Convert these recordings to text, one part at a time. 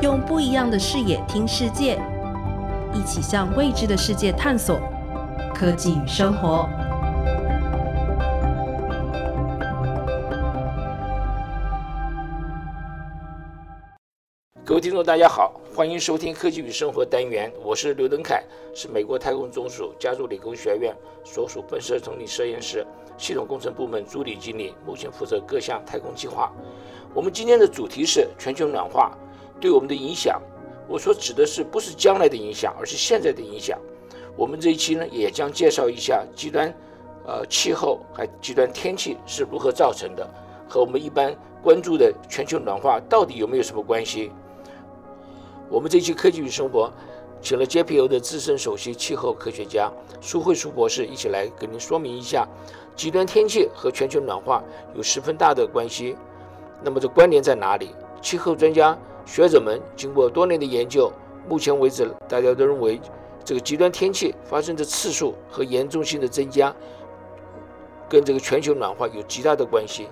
用不一样的视野听世界，一起向未知的世界探索。科技与生活。各位听众，大家好，欢迎收听《科技与生活》单元，我是刘登凯，是美国太空总署加州理工学院所属喷射动力实验室系统工程部门助理经理，目前负责各项太空计划。我们今天的主题是全球暖化对我们的影响。我所指的是不是将来的影响，而是现在的影响。我们这一期呢，也将介绍一下极端，呃，气候还极端天气是如何造成的，和我们一般关注的全球暖化到底有没有什么关系？我们这期科技与生活，请了 J P O 的资深首席气候科学家苏慧苏博士一起来给您说明一下，极端天气和全球暖化有十分大的关系。那么这关联在哪里？气候专家学者们经过多年的研究，目前为止大家都认为。这个极端天气发生的次数和严重性的增加，跟这个全球暖化有极大的关系。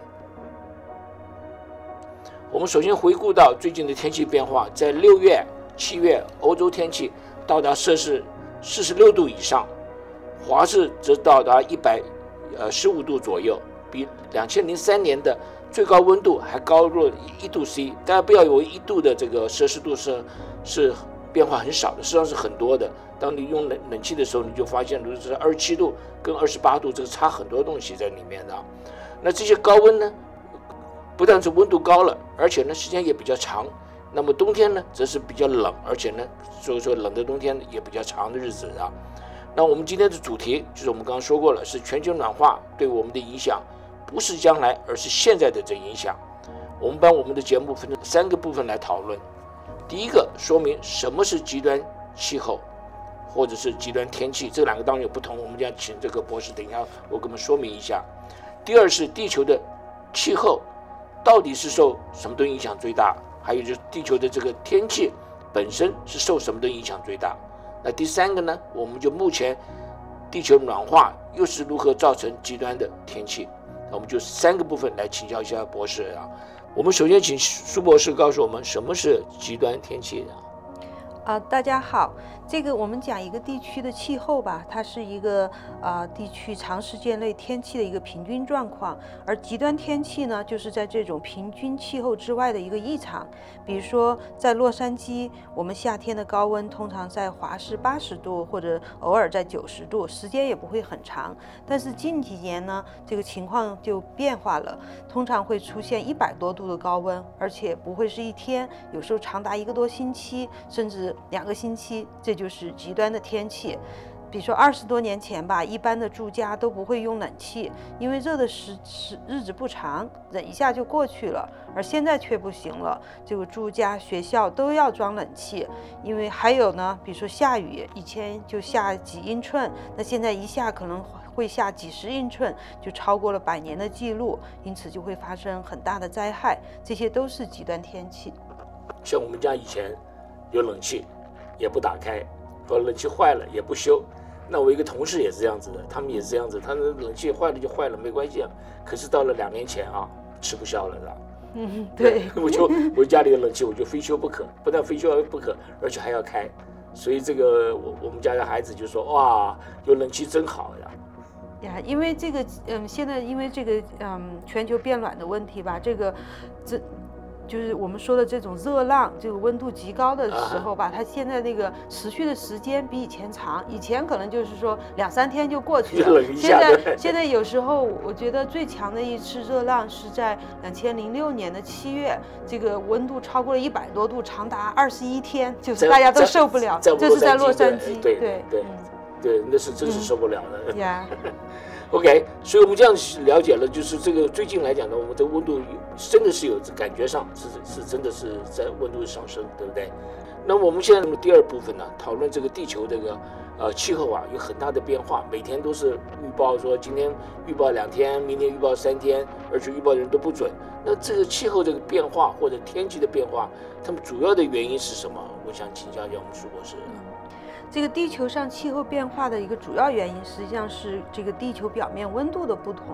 我们首先回顾到最近的天气变化，在六月、七月，欧洲天气到达摄氏四十六度以上，华氏则到达一百呃十五度左右，比两千零三年的最高温度还高若一度 C。大家不要以为一度的这个摄氏度是是。变化很少的，实际上是很多的。当你用冷冷气的时候，你就发现，如果是二十七度跟二十八度，这个差很多东西在里面的。那这些高温呢，不但是温度高了，而且呢时间也比较长。那么冬天呢，则是比较冷，而且呢，所以说冷的冬天也比较长的日子啊。那我们今天的主题就是我们刚刚说过了，是全球暖化对我们的影响，不是将来，而是现在的这影响。我们把我们的节目分成三个部分来讨论。第一个说明什么是极端气候，或者是极端天气，这两个当然有不同。我们将请这个博士等一下我给我们说明一下。第二是地球的气候到底是受什么东西影响最大？还有就是地球的这个天气本身是受什么的影响最大？那第三个呢？我们就目前地球暖化又是如何造成极端的天气？我们就三个部分来请教一下博士啊。我们首先请苏博士告诉我们什么是极端天气啊，大家好。这个我们讲一个地区的气候吧，它是一个啊地区长时间内天气的一个平均状况，而极端天气呢，就是在这种平均气候之外的一个异常。比如说在洛杉矶，我们夏天的高温通常在华氏八十度，或者偶尔在九十度，时间也不会很长。但是近几年呢，这个情况就变化了，通常会出现一百多度的高温，而且不会是一天，有时候长达一个多星期，甚至两个星期。这就就是极端的天气，比如说二十多年前吧，一般的住家都不会用冷气，因为热的时时日子不长，忍一下就过去了。而现在却不行了，这个住家、学校都要装冷气，因为还有呢，比如说下雨，以前就下几英寸，那现在一下可能会下几十英寸，就超过了百年的记录，因此就会发生很大的灾害。这些都是极端天气。像我们家以前有冷气。也不打开，或冷气坏了也不修。那我一个同事也是这样子的，他们也是这样子，他的冷气坏了就坏了，没关系啊。可是到了两年前啊，吃不消了，是吧？嗯，对。我就我家里的冷气，我就非修不可，不但非修不可，而且还要开。所以这个我我们家的孩子就说：“哇，有冷气真好呀！”呀，因为这个嗯，现在因为这个嗯全球变暖的问题吧，这个这。就是我们说的这种热浪，这个温度极高的时候吧，它现在那个持续的时间比以前长。以前可能就是说两三天就过去了，现在现在有时候我觉得最强的一次热浪是在两千零六年的七月，这个温度超过了一百多度，长达二十一天，就是大家都受不了。这是在洛杉矶，对对对对，那是真是受不了的。呀。OK，所以我们这样了解了，就是这个最近来讲呢，我们的温度真的是有感觉上是是真的是在温度上升，对不对？那么我们现在第二部分呢，讨论这个地球这个呃气候啊有很大的变化，每天都是预报说今天预报两天，明天预报三天，而且预报的人都不准。那这个气候这个变化或者天气的变化，它们主要的原因是什么？我想请教一下我们苏博士。这个地球上气候变化的一个主要原因，实际上是这个地球表面温度的不同。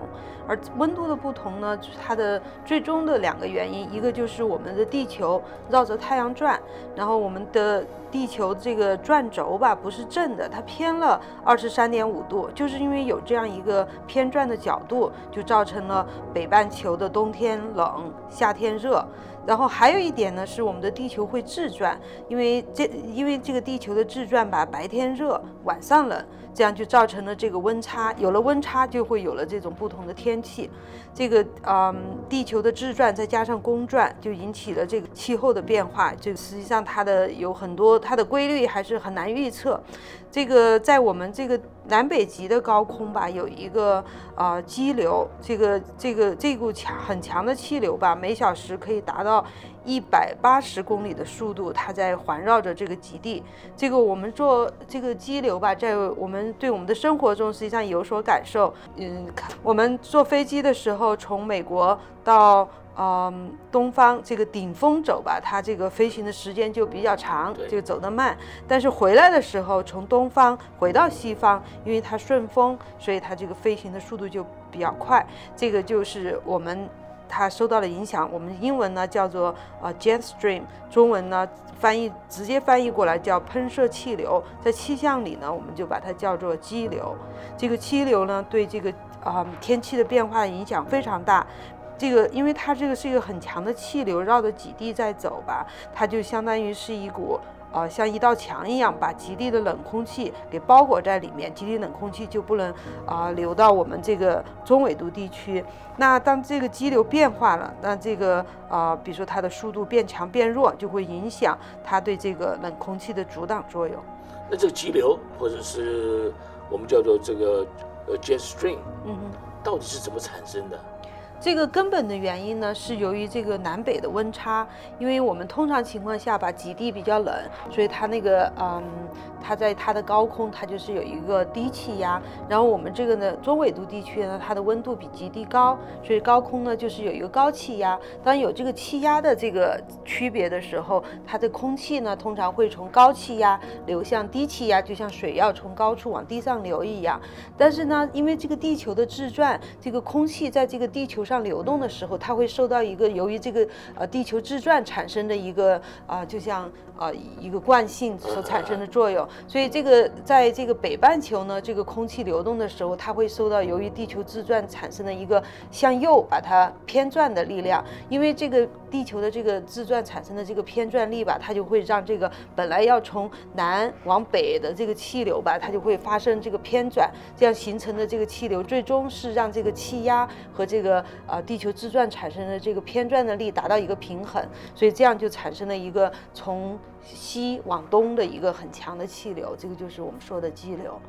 而温度的不同呢，它的最终的两个原因，一个就是我们的地球绕着太阳转，然后我们的地球这个转轴吧不是正的，它偏了二十三点五度，就是因为有这样一个偏转的角度，就造成了北半球的冬天冷，夏天热。然后还有一点呢，是我们的地球会自转，因为这因为这个地球的自转吧，白天热，晚上冷，这样就造成了这个温差。有了温差，就会有了这种不同的天气。这个嗯，地球的自转再加上公转，就引起了这个气候的变化。就实际上它的有很多它的规律还是很难预测。这个在我们这个南北极的高空吧，有一个呃激流，这个这个这股强很强的气流吧，每小时可以达到一百八十公里的速度，它在环绕着这个极地。这个我们做这个激流吧，在我们对我们的生活中实际上有所感受。嗯，我们坐飞机的时候，从美国到。嗯，东方这个顶峰走吧，它这个飞行的时间就比较长，就走得慢。但是回来的时候，从东方回到西方，因为它顺风，所以它这个飞行的速度就比较快。这个就是我们它受到了影响。我们英文呢叫做呃 jet stream，中文呢翻译直接翻译过来叫喷射气流。在气象里呢，我们就把它叫做激流。这个气流呢，对这个啊天气的变化影响非常大。这个，因为它这个是一个很强的气流，绕着极地在走吧，它就相当于是一股，呃，像一道墙一样，把极地的冷空气给包裹在里面，极地冷空气就不能啊流到我们这个中纬度地区。那当这个激流变化了，那这个啊，比如说它的速度变强变弱，就会影响它对这个冷空气的阻挡作用。那这个激流，或者是我们叫做这个呃 jet stream，嗯哼，到底是怎么产生的？这个根本的原因呢，是由于这个南北的温差。因为我们通常情况下吧，极地比较冷，所以它那个嗯，它在它的高空，它就是有一个低气压。然后我们这个呢，中纬度地区呢，它的温度比极地高，所以高空呢就是有一个高气压。当有这个气压的这个区别的时候，它的空气呢通常会从高气压流向低气压，就像水要从高处往地上流一样。但是呢，因为这个地球的自转，这个空气在这个地球。上流动的时候，它会受到一个由于这个呃地球自转产生的一个啊，就像啊一个惯性所产生的作用。所以这个在这个北半球呢，这个空气流动的时候，它会受到由于地球自转产生的一个向右把它偏转的力量。因为这个地球的这个自转产生的这个偏转力吧，它就会让这个本来要从南往北的这个气流吧，它就会发生这个偏转，这样形成的这个气流，最终是让这个气压和这个。啊，地球自转产生的这个偏转的力达到一个平衡，所以这样就产生了一个从西往东的一个很强的气流，这个就是我们说的激流。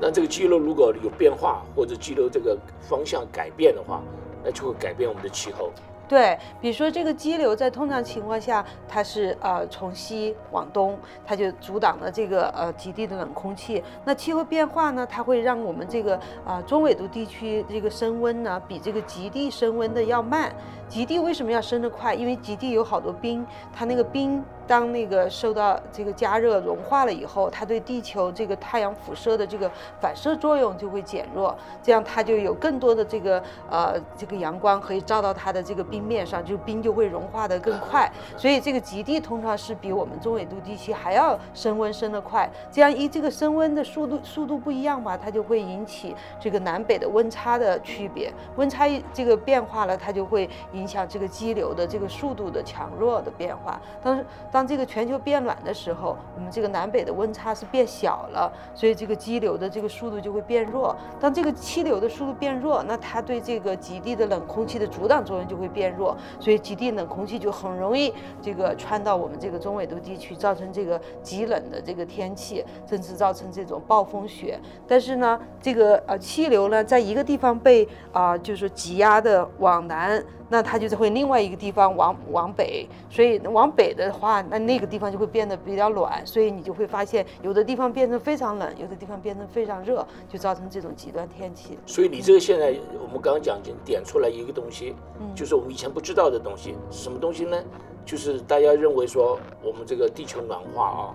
那这个激流如果有变化，或者激流这个方向改变的话，那就会改变我们的气候。对，比如说这个激流在通常情况下，它是呃从西往东，它就阻挡了这个呃极地的冷空气。那气候变化呢，它会让我们这个啊中纬度地区这个升温呢，比这个极地升温的要慢。极地为什么要升得快？因为极地有好多冰，它那个冰。当那个受到这个加热融化了以后，它对地球这个太阳辐射的这个反射作用就会减弱，这样它就有更多的这个呃这个阳光可以照到它的这个冰面上，就冰就会融化的更快。所以这个极地通常是比我们中纬度地区还要升温升得快。这样一这个升温的速度速度不一样吧，它就会引起这个南北的温差的区别。温差这个变化了，它就会影响这个激流的这个速度的强弱的变化。当时。当这个全球变暖的时候，我们这个南北的温差是变小了，所以这个激流的这个速度就会变弱。当这个气流的速度变弱，那它对这个极地的冷空气的阻挡作用就会变弱，所以极地冷空气就很容易这个穿到我们这个中纬度地区，造成这个极冷的这个天气，甚至造成这种暴风雪。但是呢，这个呃气流呢，在一个地方被啊，就是挤压的往南。那它就是会另外一个地方往往北，所以往北的话，那那个地方就会变得比较暖，所以你就会发现有的地方变成非常冷，有的地方变成非常热，就造成这种极端天气。所以你这个现在我们刚刚讲已经点出来一个东西，嗯就是我们以前不知道的东西，什么东西呢？就是大家认为说我们这个地球暖化啊，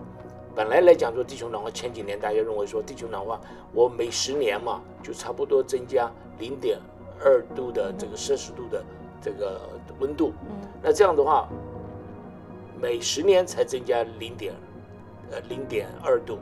本来来讲说地球暖化，前几年大家认为说地球暖化，我每十年嘛就差不多增加零点二度的这个摄氏度的这个温度。嗯，那这样的话，每十年才增加零点呃零点二度，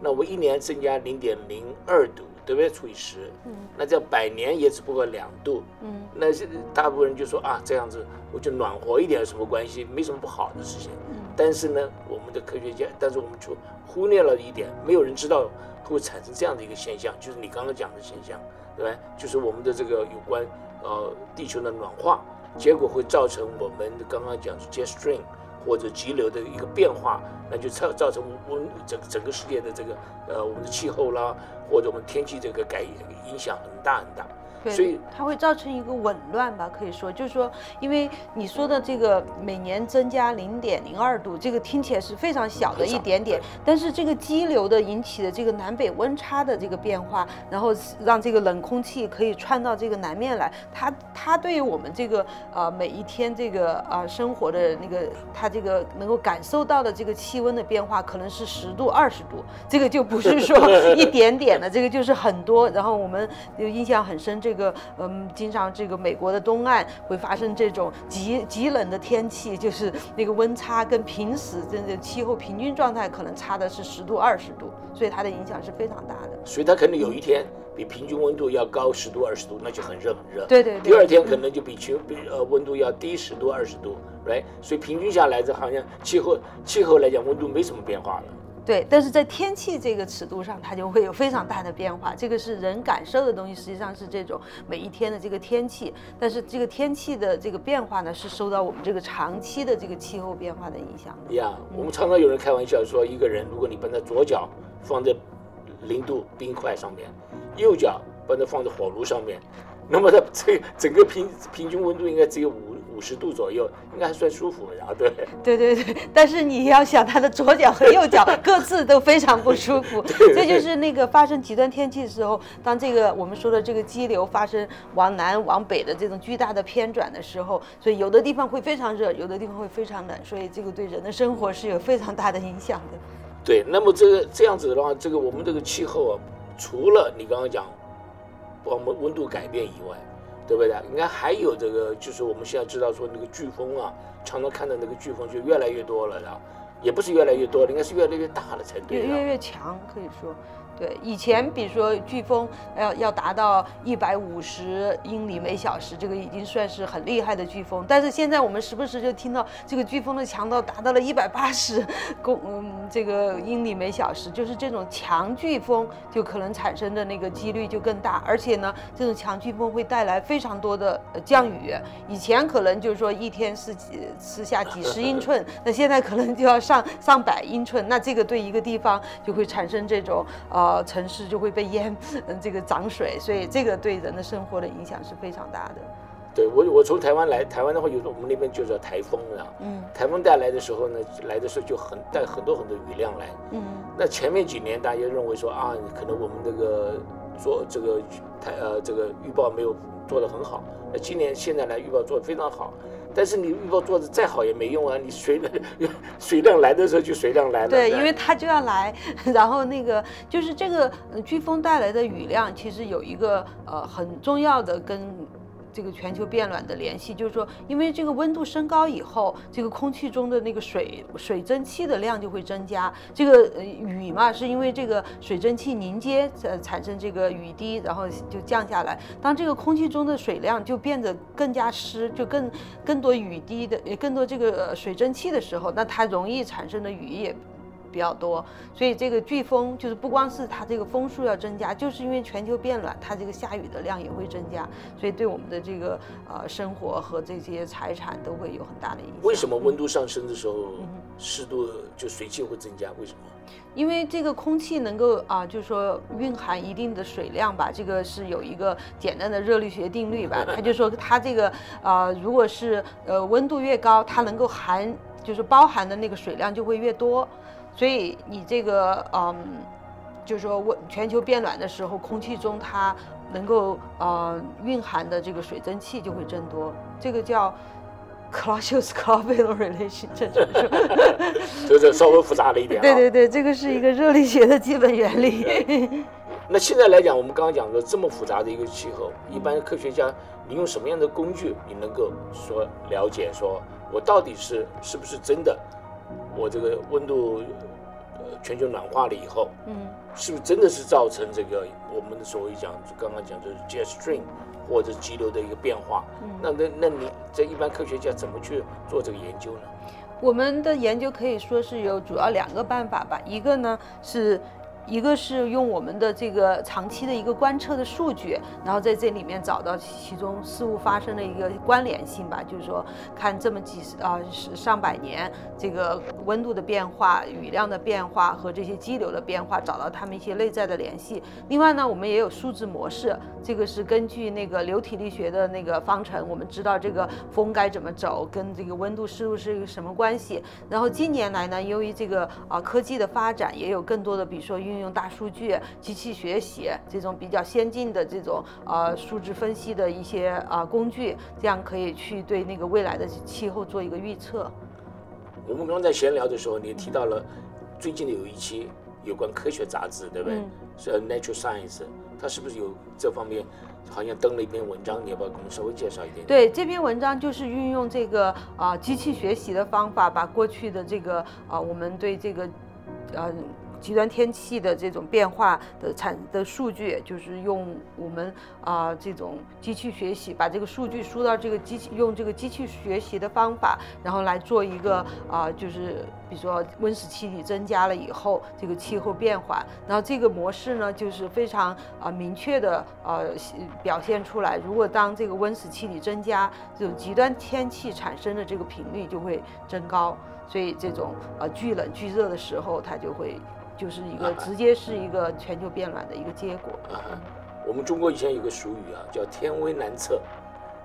那我一年增加零点零二度。对不对？除以十，嗯，那这百年也只不过两度，嗯，那是大部分人就说啊，这样子我就暖和一点有什么关系？没什么不好的事情。嗯，但是呢，我们的科学家，但是我们就忽略了一点，没有人知道会产生这样的一个现象，就是你刚刚讲的现象，对吧？就是我们的这个有关呃地球的暖化，结果会造成我们刚刚讲的 jet stream。或者急流的一个变化，那就造造成温整整个世界的这个呃我们的气候啦，或者我们天气这个改影响很大很大。所以它会造成一个紊乱吧？可以说，就是说，因为你说的这个每年增加零点零二度，这个听起来是非常小的一点点，但是这个激流的引起的这个南北温差的这个变化，然后让这个冷空气可以窜到这个南面来，它它对于我们这个呃每一天这个呃生活的那个它这个能够感受到的这个气温的变化，可能是十度二十度，这个就不是说一点点的，这个就是很多，然后我们就印象很深这。这个嗯，经常这个美国的东岸会发生这种极极冷的天气，就是那个温差跟平时真的气候平均状态可能差的是十度二十度，所以它的影响是非常大的。所以它可能有一天比平均温度要高十度二十度，那就很热很热。对对。第二天可能就比平比呃温度要低十度二十度，right？所以平均下来，这好像气候气候来讲温度没什么变化了。对，但是在天气这个尺度上，它就会有非常大的变化。这个是人感受的东西，实际上是这种每一天的这个天气。但是这个天气的这个变化呢，是受到我们这个长期的这个气候变化的影响的。呀，我们常常有人开玩笑说，一个人如果你把他左脚放在零度冰块上面，右脚把它放在火炉上面，那么它这整个平平均温度应该只有五。五十度左右，应该还算舒服，然后对，对对对，但是你要想，他的左脚和右脚各自都非常不舒服，这就是那个发生极端天气的时候，当这个我们说的这个激流发生往南往北的这种巨大的偏转的时候，所以有的地方会非常热，有的地方会非常冷，所以这个对人的生活是有非常大的影响的。对，那么这个这样子的话，这个我们这个气候啊，除了你刚刚讲，我们温度改变以外。对不对？应该还有这个，就是我们现在知道说那个飓风啊，常常看到那个飓风就越来越多了，然后，也不是越来越多，应该是越来越大了才对。越越越强，可以说。对，以前比如说飓风要要达到一百五十英里每小时，这个已经算是很厉害的飓风。但是现在我们时不时就听到这个飓风的强度达到了一百八十公嗯这个英里每小时，就是这种强飓风就可能产生的那个几率就更大。而且呢，这种强飓风会带来非常多的降雨。以前可能就是说一天是几是下几十英寸，那现在可能就要上上百英寸。那这个对一个地方就会产生这种呃。呃，城市就会被淹，嗯，这个涨水，所以这个对人的生活的影响是非常大的。对我，我从台湾来，台湾的话，有时候我们那边就叫台风啊。嗯。台风带来的时候呢，来的时候就很带很多很多雨量来。嗯。那前面几年大家认为说啊，可能我们这个做这个台呃这个预报没有做得很好。那今年现在来预报做得非常好。但是你预报做的再好也没用啊！你水量 水量来的时候就水量来了。对，因为它就要来，然后那个就是这个飓风带来的雨量，其实有一个呃很重要的跟。这个全球变暖的联系，就是说，因为这个温度升高以后，这个空气中的那个水水蒸气的量就会增加。这个呃雨嘛，是因为这个水蒸气凝结呃产生这个雨滴，然后就降下来。当这个空气中的水量就变得更加湿，就更更多雨滴的，更多这个水蒸气的时候，那它容易产生的雨也。比较多，所以这个飓风就是不光是它这个风速要增加，就是因为全球变暖，它这个下雨的量也会增加，所以对我们的这个呃生活和这些财产都会有很大的影响。为什么温度上升的时候，湿度就水汽会增加？为什么？因为这个空气能够啊，就是说蕴含一定的水量吧，这个是有一个简单的热力学定律吧，它就说它这个啊，如果是呃温度越高，它能够含就是包含的那个水量就会越多。所以你这个嗯，就是说我全球变暖的时候，空气中它能够呃蕴含的这个水蒸气就会增多，这个叫 Clausius Covalent relation 这种。这这稍微复杂了一点、啊。对对对，这个是一个热力学的基本原理。那现在来讲，我们刚刚讲的这么复杂的一个气候，一般科学家你用什么样的工具，你能够说了解，说我到底是是不是真的，我这个温度呃全球暖化了以后，嗯，是不是真的是造成这个我们的所谓讲刚刚讲就是 jet stream 或者激流的一个变化？嗯那那那你这一般科学家怎么去做这个研究呢？我们的研究可以说是有主要两个办法吧，一个呢是。一个是用我们的这个长期的一个观测的数据，然后在这里面找到其中事物发生的一个关联性吧，就是说看这么几十啊上百年这个温度的变化、雨量的变化和这些激流的变化，找到它们一些内在的联系。另外呢，我们也有数字模式，这个是根据那个流体力学的那个方程，我们知道这个风该怎么走，跟这个温度湿度是一个什么关系。然后近年来呢，由于这个啊科技的发展，也有更多的比如说运用大数据、机器学习这种比较先进的这种呃数值分析的一些啊工具，这样可以去对那个未来的气候做一个预测。我们刚才闲聊的时候，你提到了最近的有一期有关科学杂志，对不对？嗯是 Nature Science，它是不是有这方面好像登了一篇文章？你要不要给我们稍微介绍一点？对这篇文章就是运用这个啊、机器学习的方法，把过去的这个啊、我们对这个呃极端天气的这种变化的产的数据，就是用我们啊、这种机器学习，把这个数据输到这个机器，用这个机器学习的方法，然后来做一个啊、就是比如说温室气体增加了以后，这个气候变化，然后这个模式呢，就是非常啊、明确的呃表现出来，如果当这个温室气体增加，这种极端天气产生的这个频率就会增高，所以这种呃巨冷巨热的时候，它就会就是一个直接是一个全球变暖的一个结果。啊，我们中国以前有个俗语啊，叫“天威难测”。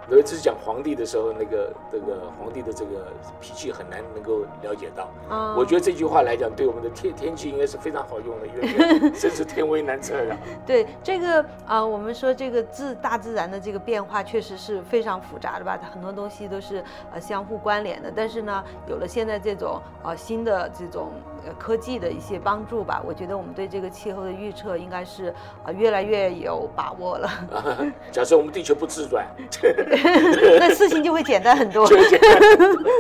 有一次讲皇帝的时候，那个这个皇帝的这个脾气很难能够了解到。啊我觉得这句话来讲，对我们的天天气应该是非常好用的，因为 真是天威难测呀。对这个啊、我们说这个自大自然的这个变化确实是非常复杂的吧，它很多东西都是呃相互关联的。但是呢，有了现在这种呃新的这种呃科技的一些帮助吧，我觉得我们对这个气候的预测应该是呃越来越有把握了，假设我们地球不自转，那事情就会简单很多。就会简单。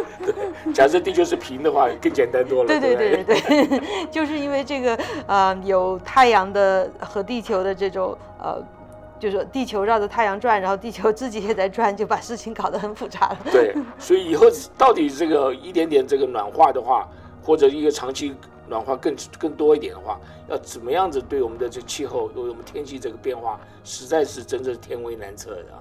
假设地球是平的话，更简单多了。对对不对对对，就是因为这个呃有太阳的和地球的这种呃，就是地球绕着太阳转，然后地球自己也在转，就把事情搞得很复杂了。对，所以以后到底这个一点点这个暖化的话，或者一个长期暖化更更多一点的话，要怎么样子对我们的这气候，对我们天气这个变化，实在是真正是天威难测的啊。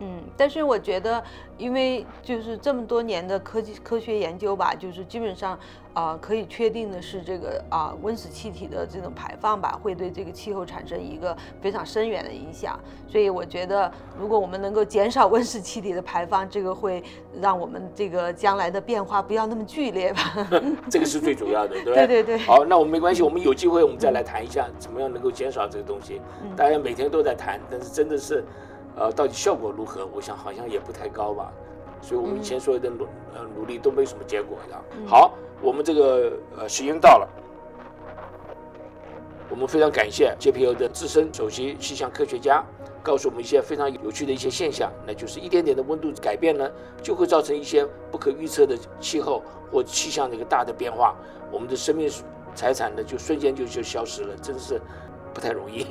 嗯，但是我觉得，因为就是这么多年的科技科学研究吧，就是基本上啊、可以确定的是这个啊、温室气体的这种排放吧，会对这个气候产生一个非常深远的影响。所以我觉得，如果我们能够减少温室气体的排放，这个会让我们这个将来的变化不要那么剧烈吧。这个是最主要的，对不对对对好，那我们没关系，我们有机会我们再来谈一下，怎么样能够减少这个东西。大家每天都在谈，但是真的是，呃，到底效果如何？我想好像也不太高吧。所以我们以前所有的努呃努力都没什么结果的。好，我们这个呃时间到了。我们非常感谢 JPL 的资深首席气象科学家，告诉我们一些非常有趣的一些现象，那就是一点点的温度改变呢，就会造成一些不可预测的气候或气象的一个大的变化，我们的生命财产呢就瞬间就就消失了，真是不太容易，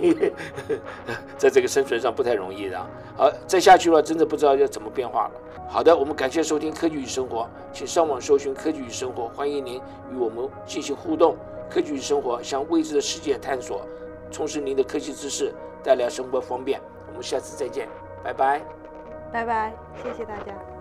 在这个生存上不太容易的。好，再下去了，真的不知道要怎么变化了。好的，我们感谢收听《科技与生活》，请上网搜寻“科技与生活”，欢迎您与我们进行互动。科技与生活向未知的世界探索，充实您的科技知识，带来生活方便。我们下次再见，拜拜。拜拜，谢谢大家。